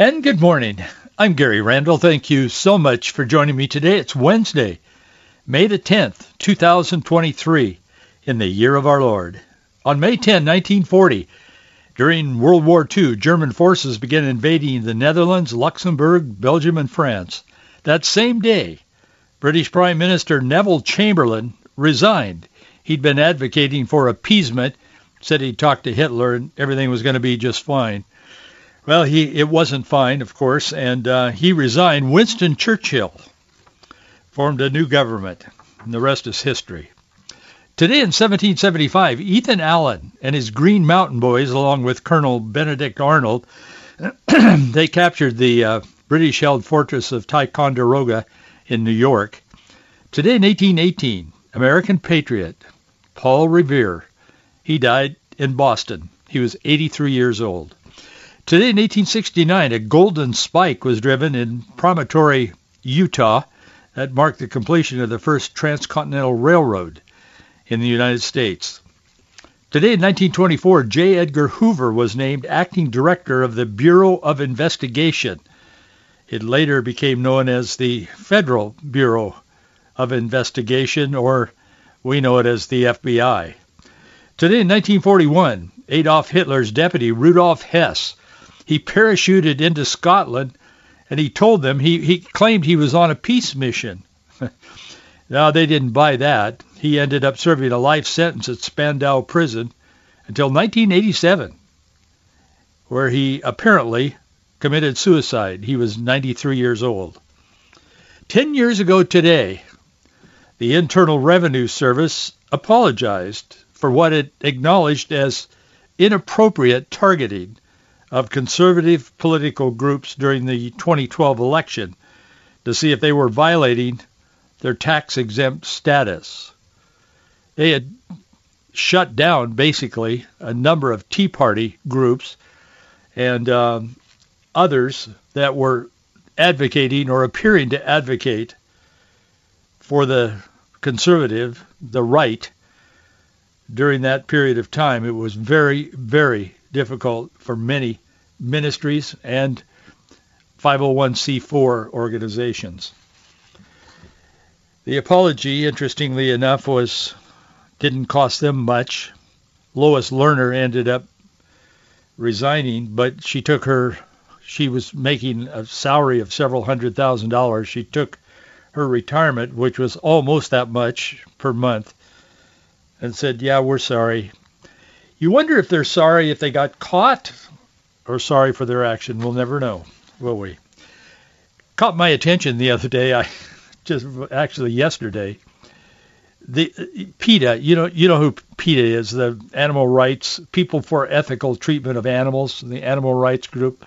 And good morning. I'm Gary Randall. Thank you so much for joining me today. It's Wednesday, May the 10th, 2023, in the year of our Lord. On May 10, 1940, during World War II, German forces began invading the Netherlands, Luxembourg, Belgium, and France. That same day, British Prime Minister Neville Chamberlain resigned. He'd been advocating for appeasement, said he'd talked to Hitler and everything was going to be just fine. Well, he it wasn't fine, of course, and uh, he resigned. Winston Churchill formed a new government, and the rest is history. Today in 1775, Ethan Allen and his Green Mountain Boys, along with Colonel Benedict Arnold, they captured the uh, British-held fortress of Ticonderoga in New York. Today in 1818, American patriot Paul Revere, he died in Boston. He was 83 years old. Today in 1869, a golden spike was driven in Promontory, Utah. That marked the completion of the first transcontinental railroad in the United States. Today in 1924, J. Edgar Hoover was named acting director of the Bureau of Investigation. It later became known as the Federal Bureau of Investigation, or we know it as the FBI. Today in 1941, Adolf Hitler's deputy, Rudolf Hess, he parachuted into Scotland and he told them he, he claimed he was on a peace mission. now they didn't buy that. He ended up serving a life sentence at Spandau prison until 1987, where he apparently committed suicide. He was 93 years old. Ten years ago today, the Internal Revenue Service apologized for what it acknowledged as inappropriate targeting of conservative political groups during the 2012 election to see if they were violating their tax-exempt status. They had shut down, basically, a number of Tea Party groups and um, others that were advocating or appearing to advocate for the conservative, the right, during that period of time. It was very, very difficult for many ministries and 501c4 organizations. The apology, interestingly enough, was didn't cost them much. Lois Lerner ended up resigning, but she took her she was making a salary of several hundred thousand dollars. She took her retirement, which was almost that much per month, and said, "Yeah, we're sorry." You wonder if they're sorry if they got caught or sorry for their action. We'll never know, will we? Caught my attention the other day. I just actually yesterday. The PETA, you know, you know who PETA is, the Animal Rights People for Ethical Treatment of Animals, the Animal Rights Group.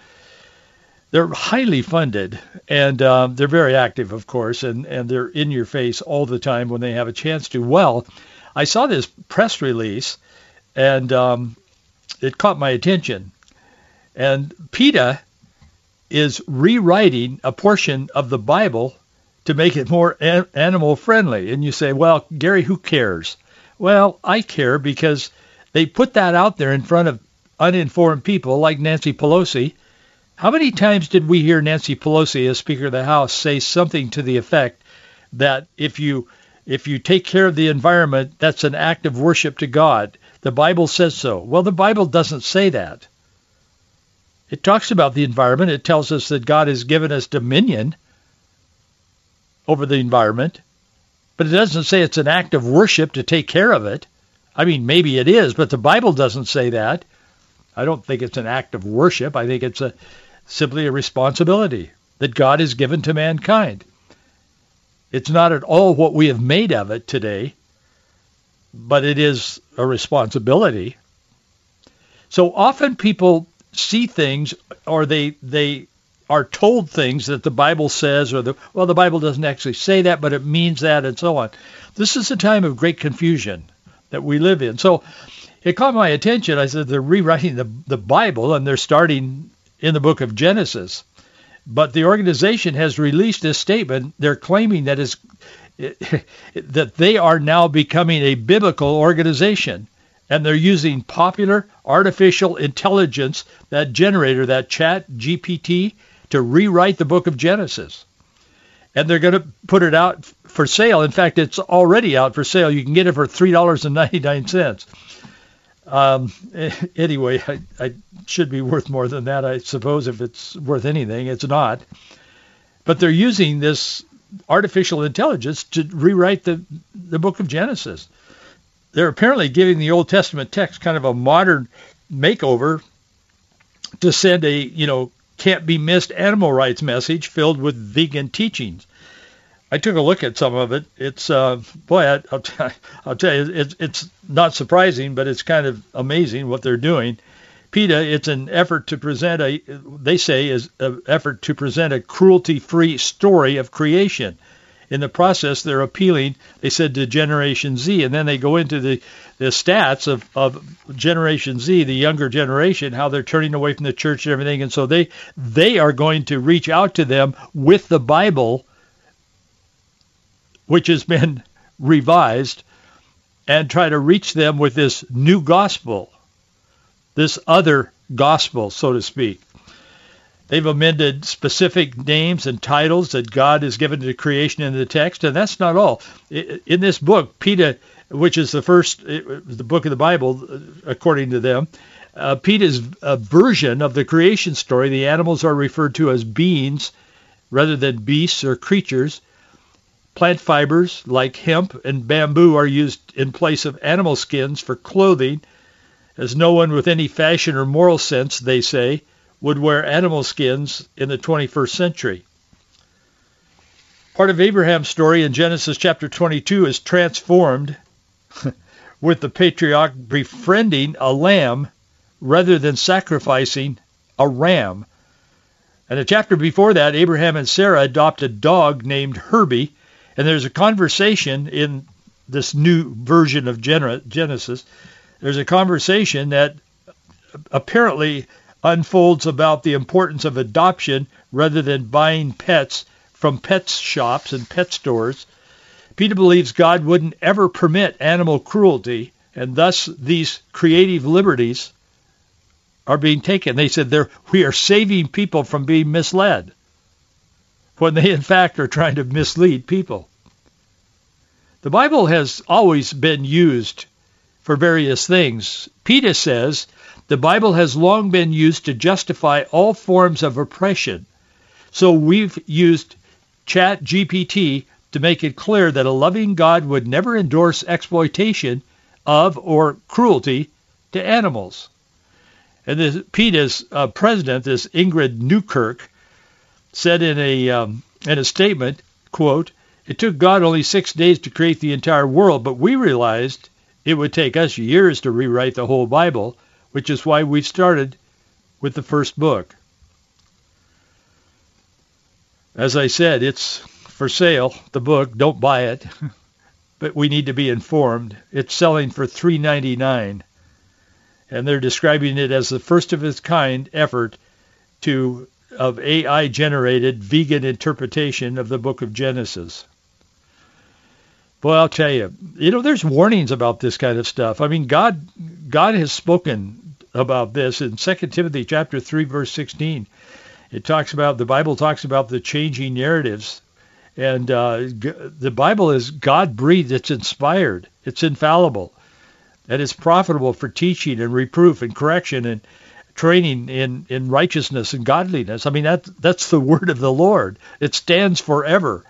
They're highly funded, and um, they're very active, of course, and, and they're in your face all the time when they have a chance to. Well, I saw this press release and um, it caught my attention. And PETA is rewriting a portion of the Bible to make it more an- animal friendly. And you say, well, Gary, who cares? Well, I care because they put that out there in front of uninformed people like Nancy Pelosi. How many times did we hear Nancy Pelosi, as Speaker of the House, say something to the effect that if you if you take care of the environment, that's an act of worship to God. The Bible says so. Well, the Bible doesn't say that. It talks about the environment. It tells us that God has given us dominion over the environment, but it doesn't say it's an act of worship to take care of it. I mean, maybe it is, but the Bible doesn't say that. I don't think it's an act of worship. I think it's a simply a responsibility that God has given to mankind. It's not at all what we have made of it today but it is a responsibility. So often people see things or they they are told things that the Bible says or the well the Bible doesn't actually say that but it means that and so on. This is a time of great confusion that we live in. So it caught my attention. I said they're rewriting the the Bible and they're starting in the book of Genesis. But the organization has released this statement. They're claiming that is that they are now becoming a biblical organization and they're using popular artificial intelligence, that generator, that chat GPT, to rewrite the book of Genesis. And they're going to put it out for sale. In fact, it's already out for sale. You can get it for $3.99. Um, anyway, I, I should be worth more than that, I suppose, if it's worth anything. It's not. But they're using this artificial intelligence to rewrite the, the book of Genesis. They're apparently giving the Old Testament text kind of a modern makeover to send a, you know, can't be missed animal rights message filled with vegan teachings. I took a look at some of it. It's uh, boy, I, will t- I'll tell you, it's it's not surprising, but it's kind of amazing what they're doing. PETA, it's an effort to present a, they say, is an effort to present a cruelty-free story of creation. In the process, they're appealing, they said, to Generation Z, and then they go into the, the stats of, of Generation Z, the younger generation, how they're turning away from the church and everything, and so they they are going to reach out to them with the Bible which has been revised, and try to reach them with this new gospel, this other gospel, so to speak. They've amended specific names and titles that God has given to creation in the text, and that's not all. In this book, PETA, which is the first, the book of the Bible, according to them, uh, PETA's a version of the creation story. The animals are referred to as beings rather than beasts or creatures. Plant fibers like hemp and bamboo are used in place of animal skins for clothing, as no one with any fashion or moral sense, they say, would wear animal skins in the 21st century. Part of Abraham's story in Genesis chapter 22 is transformed with the patriarch befriending a lamb rather than sacrificing a ram. And a chapter before that, Abraham and Sarah adopt a dog named Herbie and there's a conversation in this new version of Genesis. There's a conversation that apparently unfolds about the importance of adoption rather than buying pets from pet shops and pet stores. PETA believes God wouldn't ever permit animal cruelty, and thus these creative liberties are being taken. They said we are saving people from being misled when they in fact are trying to mislead people. The Bible has always been used for various things. PETA says the Bible has long been used to justify all forms of oppression. So we've used Chat GPT to make it clear that a loving God would never endorse exploitation of or cruelty to animals. And this, PETA's uh, president, this Ingrid Newkirk, said in a um, in a statement, quote, "It took God only six days to create the entire world, but we realized it would take us years to rewrite the whole Bible, which is why we started with the first book." As I said, it's for sale, the book. Don't buy it. but we need to be informed. It's selling for $3.99. And they're describing it as the first of its kind effort to of AI-generated vegan interpretation of the book of Genesis. Boy, I'll tell you, you know, there's warnings about this kind of stuff. I mean, God, God has spoken about this in 2 Timothy chapter 3, verse 16. It talks about, the Bible talks about the changing narratives. And uh, the Bible is God-breathed. It's inspired. It's infallible. And it's profitable for teaching and reproof and correction and training in, in righteousness and godliness. I mean, that, that's the word of the Lord. It stands forever.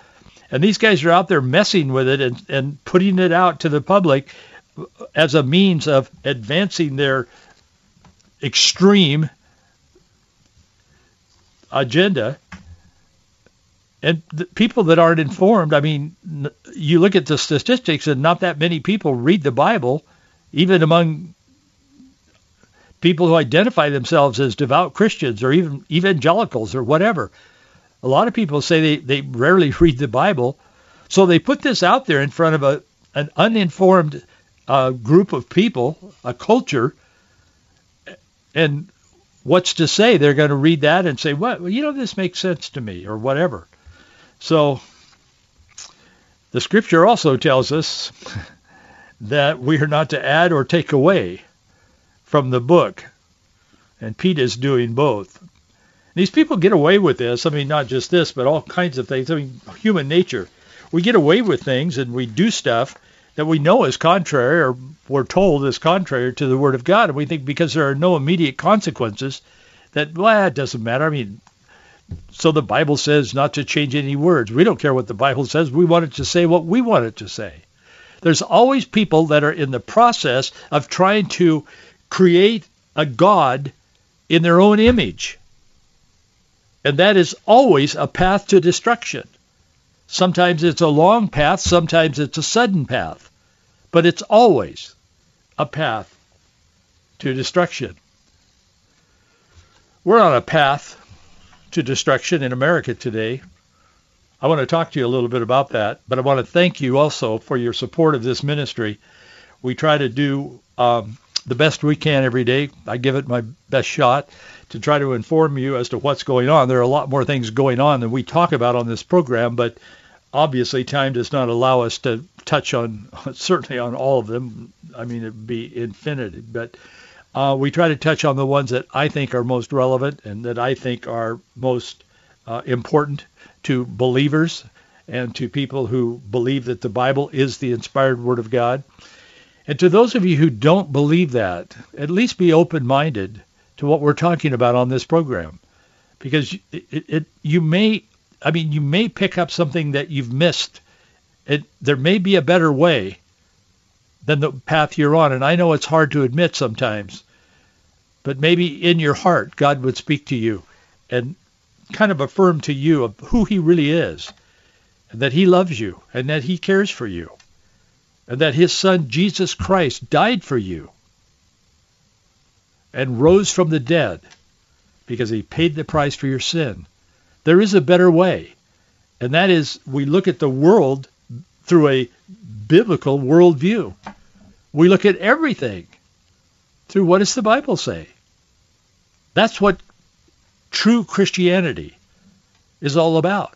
And these guys are out there messing with it and, and putting it out to the public as a means of advancing their extreme agenda. And people that aren't informed, I mean, you look at the statistics and not that many people read the Bible, even among people who identify themselves as devout Christians or even evangelicals or whatever. A lot of people say they, they rarely read the Bible. So they put this out there in front of a, an uninformed uh, group of people, a culture, and what's to say they're going to read that and say, "What? Well, you know, this makes sense to me," or whatever. So the Scripture also tells us that we are not to add or take away from the book, and Pete is doing both. These people get away with this. I mean, not just this, but all kinds of things. I mean, human nature. We get away with things and we do stuff that we know is contrary or we're told is contrary to the Word of God. And we think because there are no immediate consequences that, well, it doesn't matter. I mean, so the Bible says not to change any words. We don't care what the Bible says. We want it to say what we want it to say. There's always people that are in the process of trying to create a God in their own image. And that is always a path to destruction. Sometimes it's a long path, sometimes it's a sudden path, but it's always a path to destruction. We're on a path to destruction in America today. I want to talk to you a little bit about that, but I want to thank you also for your support of this ministry. We try to do um, the best we can every day. I give it my best shot to try to inform you as to what's going on. There are a lot more things going on than we talk about on this program, but obviously time does not allow us to touch on certainly on all of them. I mean, it'd be infinite, but uh, we try to touch on the ones that I think are most relevant and that I think are most uh, important to believers and to people who believe that the Bible is the inspired Word of God. And to those of you who don't believe that, at least be open-minded to what we're talking about on this program, because it, it, you may I mean, you may pick up something that you've missed. It, there may be a better way than the path you're on. And I know it's hard to admit sometimes, but maybe in your heart, God would speak to you and kind of affirm to you of who he really is and that he loves you and that he cares for you and that his son, Jesus Christ, died for you and rose from the dead because he paid the price for your sin there is a better way. And that is we look at the world through a biblical worldview. We look at everything through what does the Bible say? That's what true Christianity is all about.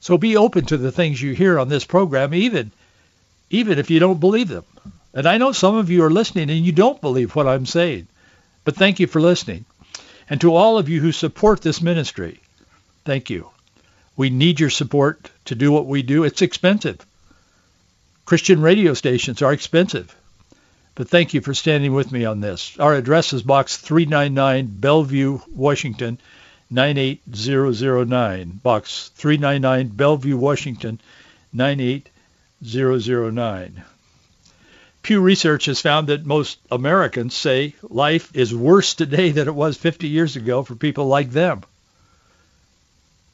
So be open to the things you hear on this program, even even if you don't believe them. And I know some of you are listening and you don't believe what I'm saying. But thank you for listening. And to all of you who support this ministry, Thank you. We need your support to do what we do. It's expensive. Christian radio stations are expensive. But thank you for standing with me on this. Our address is Box 399, Bellevue, Washington, 98009. Box 399, Bellevue, Washington, 98009. Pew Research has found that most Americans say life is worse today than it was 50 years ago for people like them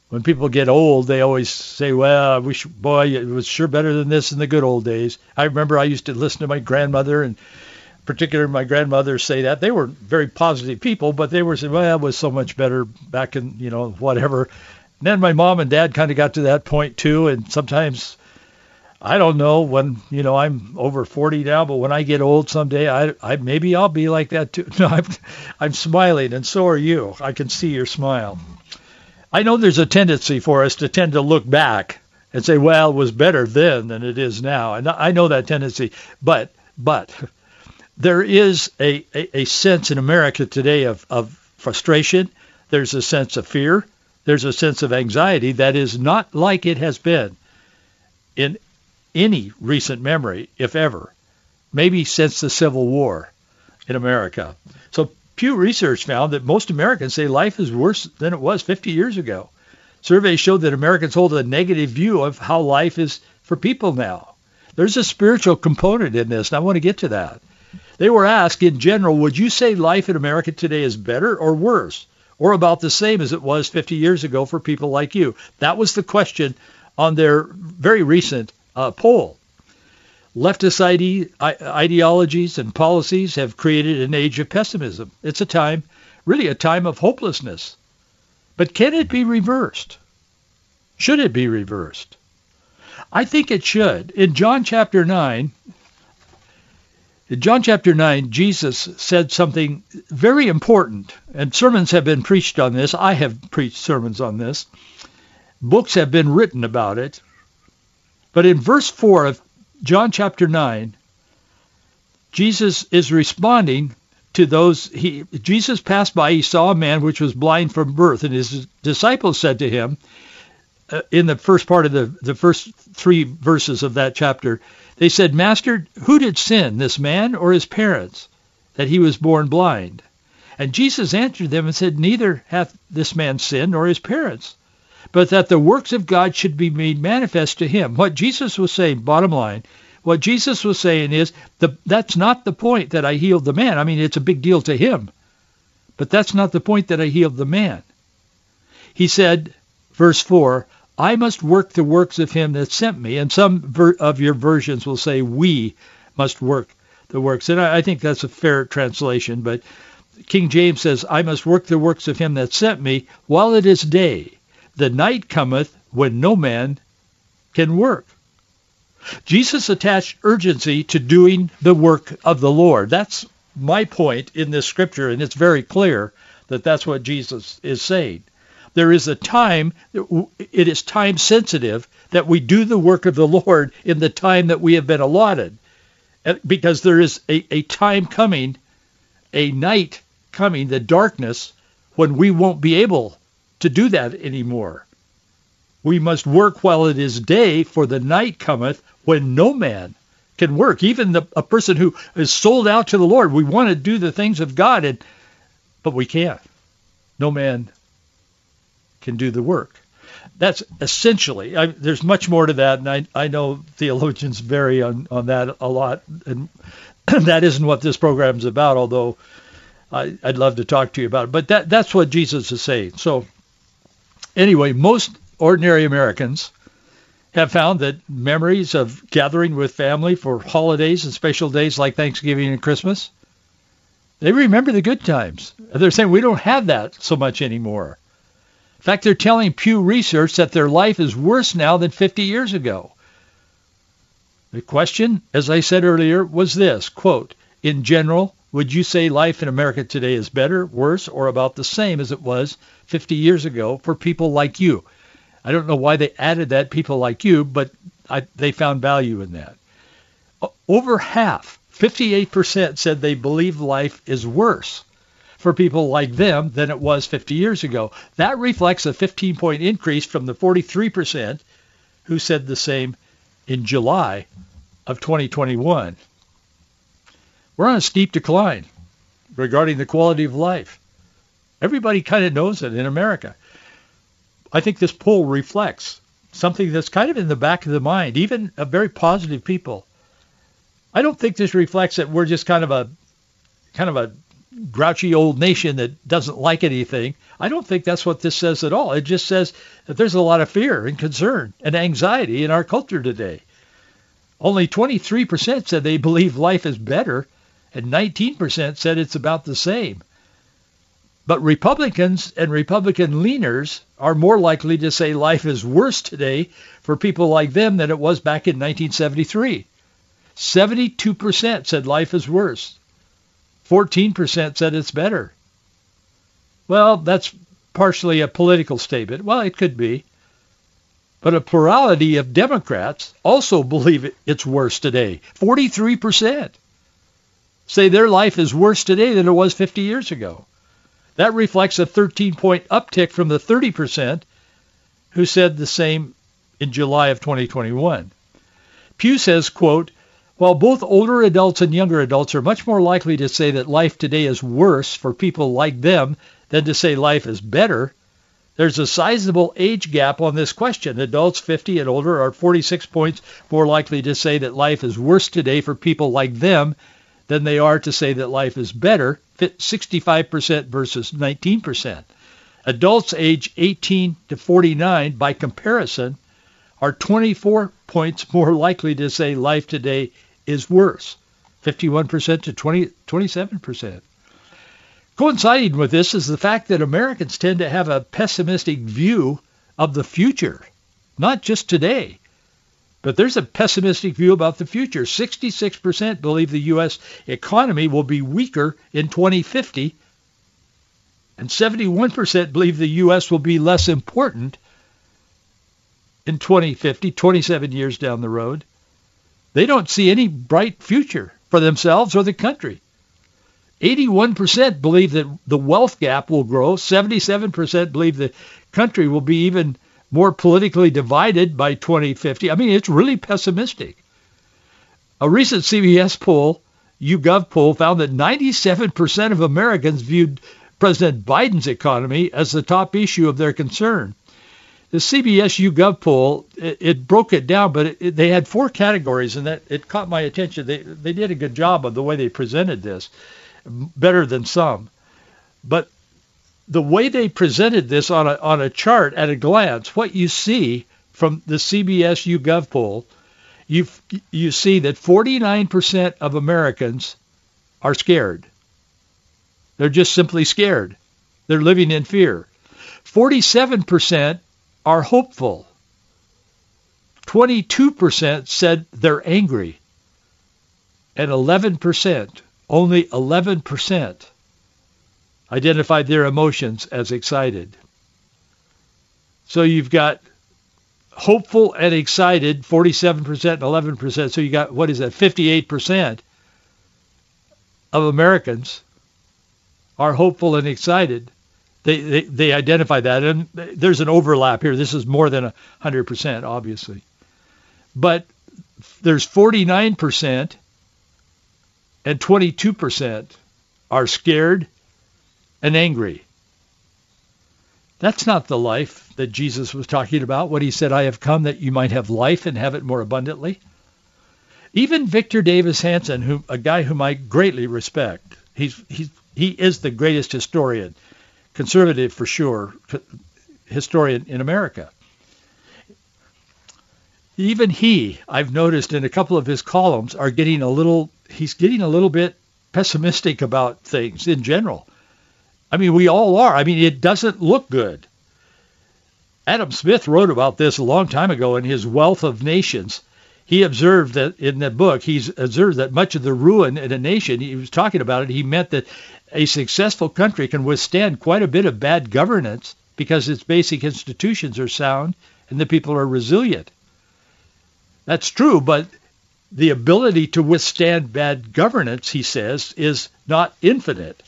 when people get old, they always say, "Well, I wish, boy, it was sure better than this in the good old days." I remember I used to listen to my grandmother and particularly my grandmother say that they were very positive people, but they were saying, "Well, it was so much better back in, you know, whatever." And then my mom and dad kind of got to that point too, and sometimes I don't know when you know I'm over 40 now, but when I get old someday, I, I maybe I'll be like that too. No, I'm, I'm smiling, and so are you. I can see your smile. I know there's a tendency for us to tend to look back and say, well, it was better then than it is now. And I know that tendency, but but there is a, a, a sense in America today of, of frustration. There's a sense of fear. There's a sense of anxiety that is not like it has been in any recent memory, if ever, maybe since the Civil War in America. So Pew Research found that most Americans say life is worse than it was 50 years ago. Surveys showed that Americans hold a negative view of how life is for people now. There's a spiritual component in this, and I want to get to that. They were asked, in general, would you say life in America today is better or worse, or about the same as it was 50 years ago for people like you? That was the question on their very recent uh, poll. Leftist ide- ideologies and policies have created an age of pessimism. It's a time, really a time of hopelessness. But can it be reversed? Should it be reversed? I think it should. In John chapter 9, in John chapter 9, Jesus said something very important, and sermons have been preached on this. I have preached sermons on this. Books have been written about it. But in verse 4 of John chapter 9, Jesus is responding to those he Jesus passed by he saw a man which was blind from birth and his disciples said to him uh, in the first part of the the first 3 verses of that chapter they said master who did sin this man or his parents that he was born blind? And Jesus answered them and said neither hath this man sinned nor his parents but that the works of God should be made manifest to him. What Jesus was saying, bottom line, what Jesus was saying is the, that's not the point that I healed the man. I mean, it's a big deal to him. But that's not the point that I healed the man. He said, verse 4, I must work the works of him that sent me. And some ver- of your versions will say, we must work the works. And I, I think that's a fair translation. But King James says, I must work the works of him that sent me while it is day. The night cometh when no man can work. Jesus attached urgency to doing the work of the Lord. That's my point in this scripture, and it's very clear that that's what Jesus is saying. There is a time, it is time sensitive that we do the work of the Lord in the time that we have been allotted. Because there is a, a time coming, a night coming, the darkness, when we won't be able to do that anymore. We must work while it is day, for the night cometh when no man can work. Even the, a person who is sold out to the Lord, we want to do the things of God, and, but we can't. No man can do the work. That's essentially, I, there's much more to that, and I, I know theologians vary on, on that a lot, and that isn't what this program is about, although I, would love to talk to you about it. But that, that's what Jesus is saying. So Anyway, most ordinary Americans have found that memories of gathering with family for holidays and special days like Thanksgiving and Christmas, they remember the good times. They're saying we don't have that so much anymore. In fact, they're telling Pew Research that their life is worse now than 50 years ago. The question, as I said earlier, was this, quote, in general, would you say life in America today is better, worse, or about the same as it was 50 years ago for people like you? I don't know why they added that, people like you, but I, they found value in that. Over half, 58% said they believe life is worse for people like them than it was 50 years ago. That reflects a 15-point increase from the 43% who said the same in July of 2021. We're on a steep decline regarding the quality of life. Everybody kind of knows it in America. I think this poll reflects something that's kind of in the back of the mind, even of very positive people. I don't think this reflects that we're just kind of a kind of a grouchy old nation that doesn't like anything. I don't think that's what this says at all. It just says that there's a lot of fear and concern and anxiety in our culture today. Only 23% said they believe life is better and 19% said it's about the same. But Republicans and Republican leaners are more likely to say life is worse today for people like them than it was back in 1973. 72% said life is worse. 14% said it's better. Well, that's partially a political statement. Well, it could be. But a plurality of Democrats also believe it's worse today. 43% say their life is worse today than it was 50 years ago. That reflects a 13-point uptick from the 30% who said the same in July of 2021. Pew says, quote, while both older adults and younger adults are much more likely to say that life today is worse for people like them than to say life is better, there's a sizable age gap on this question. Adults 50 and older are 46 points more likely to say that life is worse today for people like them than they are to say that life is better, 65% versus 19%. Adults age 18 to 49, by comparison, are 24 points more likely to say life today is worse, 51% to 20, 27%. Coinciding with this is the fact that Americans tend to have a pessimistic view of the future, not just today. But there's a pessimistic view about the future. 66% believe the U.S. economy will be weaker in 2050, and 71% believe the U.S. will be less important in 2050, 27 years down the road. They don't see any bright future for themselves or the country. 81% believe that the wealth gap will grow. 77% believe the country will be even more politically divided by 2050. I mean, it's really pessimistic. A recent CBS poll, YouGov poll, found that 97% of Americans viewed President Biden's economy as the top issue of their concern. The CBS YouGov poll, it, it broke it down, but it, it, they had four categories, and that it caught my attention. They they did a good job of the way they presented this better than some. But the way they presented this on a, on a chart at a glance, what you see from the CBS YouGov poll, you you see that 49% of Americans are scared. They're just simply scared. They're living in fear. 47% are hopeful. 22% said they're angry. And 11% only 11% identified their emotions as excited. So you've got hopeful and excited, 47% and 11%. So you got, what is that, 58% of Americans are hopeful and excited. They, they, they identify that. And there's an overlap here. This is more than 100%, obviously. But there's 49% and 22% are scared and angry. That's not the life that Jesus was talking about when he said, I have come that you might have life and have it more abundantly. Even Victor Davis Hanson, who, a guy whom I greatly respect, he's, he's, he is the greatest historian, conservative for sure, historian in America. Even he, I've noticed in a couple of his columns, are getting a little he's getting a little bit pessimistic about things in general. I mean, we all are. I mean, it doesn't look good. Adam Smith wrote about this a long time ago in his Wealth of Nations. He observed that in that book, he's observed that much of the ruin in a nation, he was talking about it, he meant that a successful country can withstand quite a bit of bad governance because its basic institutions are sound and the people are resilient. That's true, but the ability to withstand bad governance, he says, is not infinite.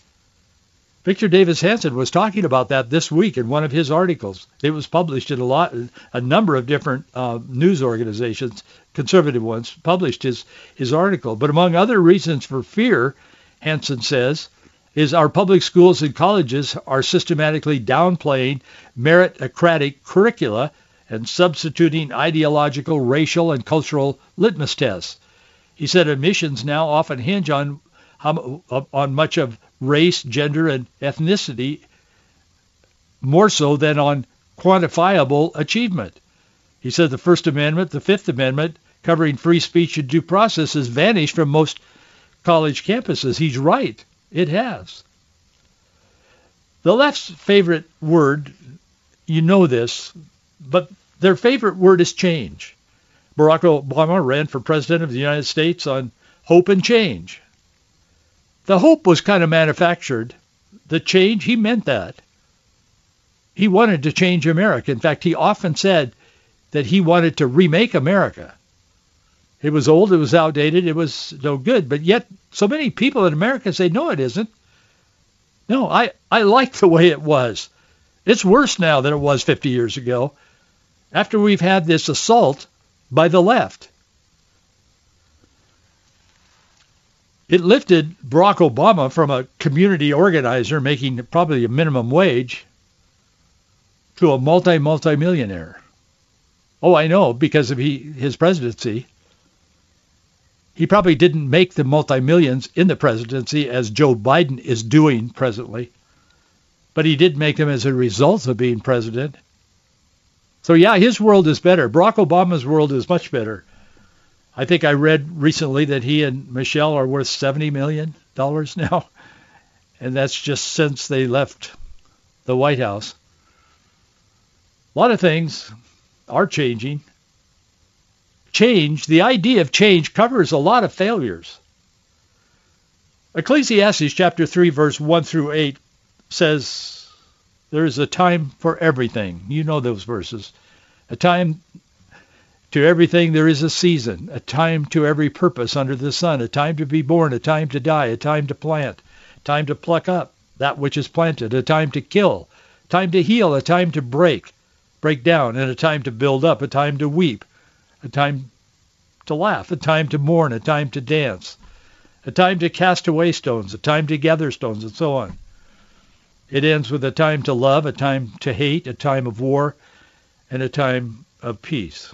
Victor Davis Hanson was talking about that this week in one of his articles. It was published in a lot, a number of different uh, news organizations, conservative ones, published his his article. But among other reasons for fear, Hanson says, is our public schools and colleges are systematically downplaying meritocratic curricula and substituting ideological, racial, and cultural litmus tests. He said admissions now often hinge on how, on much of race, gender, and ethnicity more so than on quantifiable achievement. He said the First Amendment, the Fifth Amendment, covering free speech and due process, has vanished from most college campuses. He's right. It has. The left's favorite word, you know this, but their favorite word is change. Barack Obama ran for president of the United States on hope and change. The hope was kind of manufactured. The change, he meant that. He wanted to change America. In fact, he often said that he wanted to remake America. It was old, it was outdated, it was no good. But yet, so many people in America say, no, it isn't. No, I, I like the way it was. It's worse now than it was 50 years ago after we've had this assault by the left. It lifted Barack Obama from a community organizer making probably a minimum wage to a multi multi millionaire. Oh, I know because of he, his presidency. He probably didn't make the multi-millions in the presidency as Joe Biden is doing presently, but he did make them as a result of being president. So yeah, his world is better. Barack Obama's world is much better. I think I read recently that he and Michelle are worth $70 million now. And that's just since they left the White House. A lot of things are changing. Change, the idea of change covers a lot of failures. Ecclesiastes chapter 3 verse 1 through 8 says there is a time for everything. You know those verses. A time to everything there is a season, a time to every purpose under the sun, a time to be born, a time to die, a time to plant, time to pluck up that which is planted, a time to kill, time to heal, a time to break, break down, and a time to build up, a time to weep, a time to laugh, a time to mourn, a time to dance, a time to cast away stones, a time to gather stones, and so on. It ends with a time to love, a time to hate, a time of war, and a time of peace.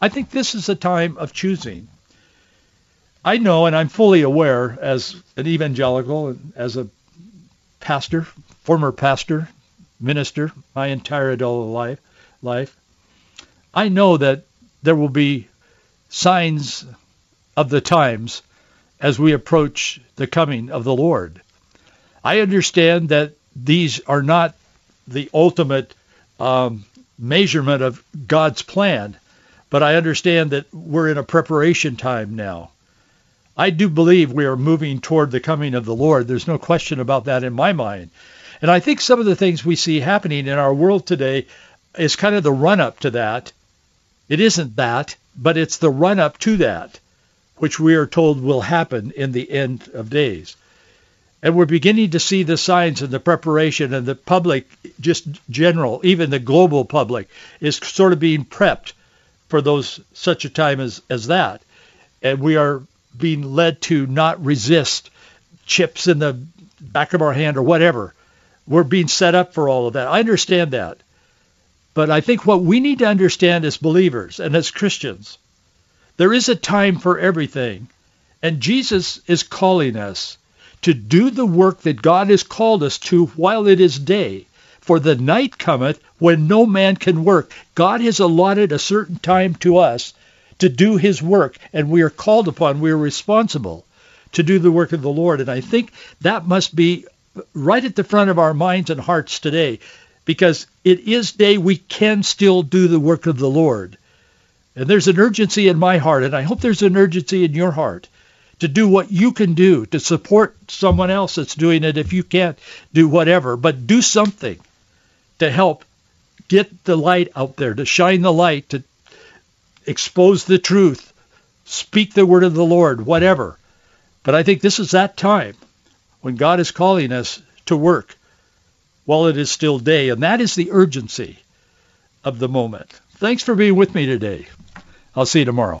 I think this is a time of choosing. I know and I'm fully aware as an evangelical and as a pastor, former pastor, minister, my entire adult life, life, I know that there will be signs of the times as we approach the coming of the Lord. I understand that these are not the ultimate um, measurement of God's plan, but I understand that we're in a preparation time now. I do believe we are moving toward the coming of the Lord. There's no question about that in my mind. And I think some of the things we see happening in our world today is kind of the run-up to that. It isn't that, but it's the run-up to that, which we are told will happen in the end of days. And we're beginning to see the signs and the preparation and the public, just general, even the global public, is sort of being prepped for those such a time as, as that. And we are being led to not resist chips in the back of our hand or whatever. We're being set up for all of that. I understand that. But I think what we need to understand as believers and as Christians, there is a time for everything. And Jesus is calling us to do the work that God has called us to while it is day. For the night cometh when no man can work. God has allotted a certain time to us to do his work, and we are called upon, we are responsible to do the work of the Lord. And I think that must be right at the front of our minds and hearts today, because it is day we can still do the work of the Lord. And there's an urgency in my heart, and I hope there's an urgency in your heart to do what you can do to support someone else that's doing it if you can't do whatever, but do something to help get the light out there, to shine the light, to expose the truth, speak the word of the Lord, whatever. But I think this is that time when God is calling us to work while it is still day, and that is the urgency of the moment. Thanks for being with me today. I'll see you tomorrow.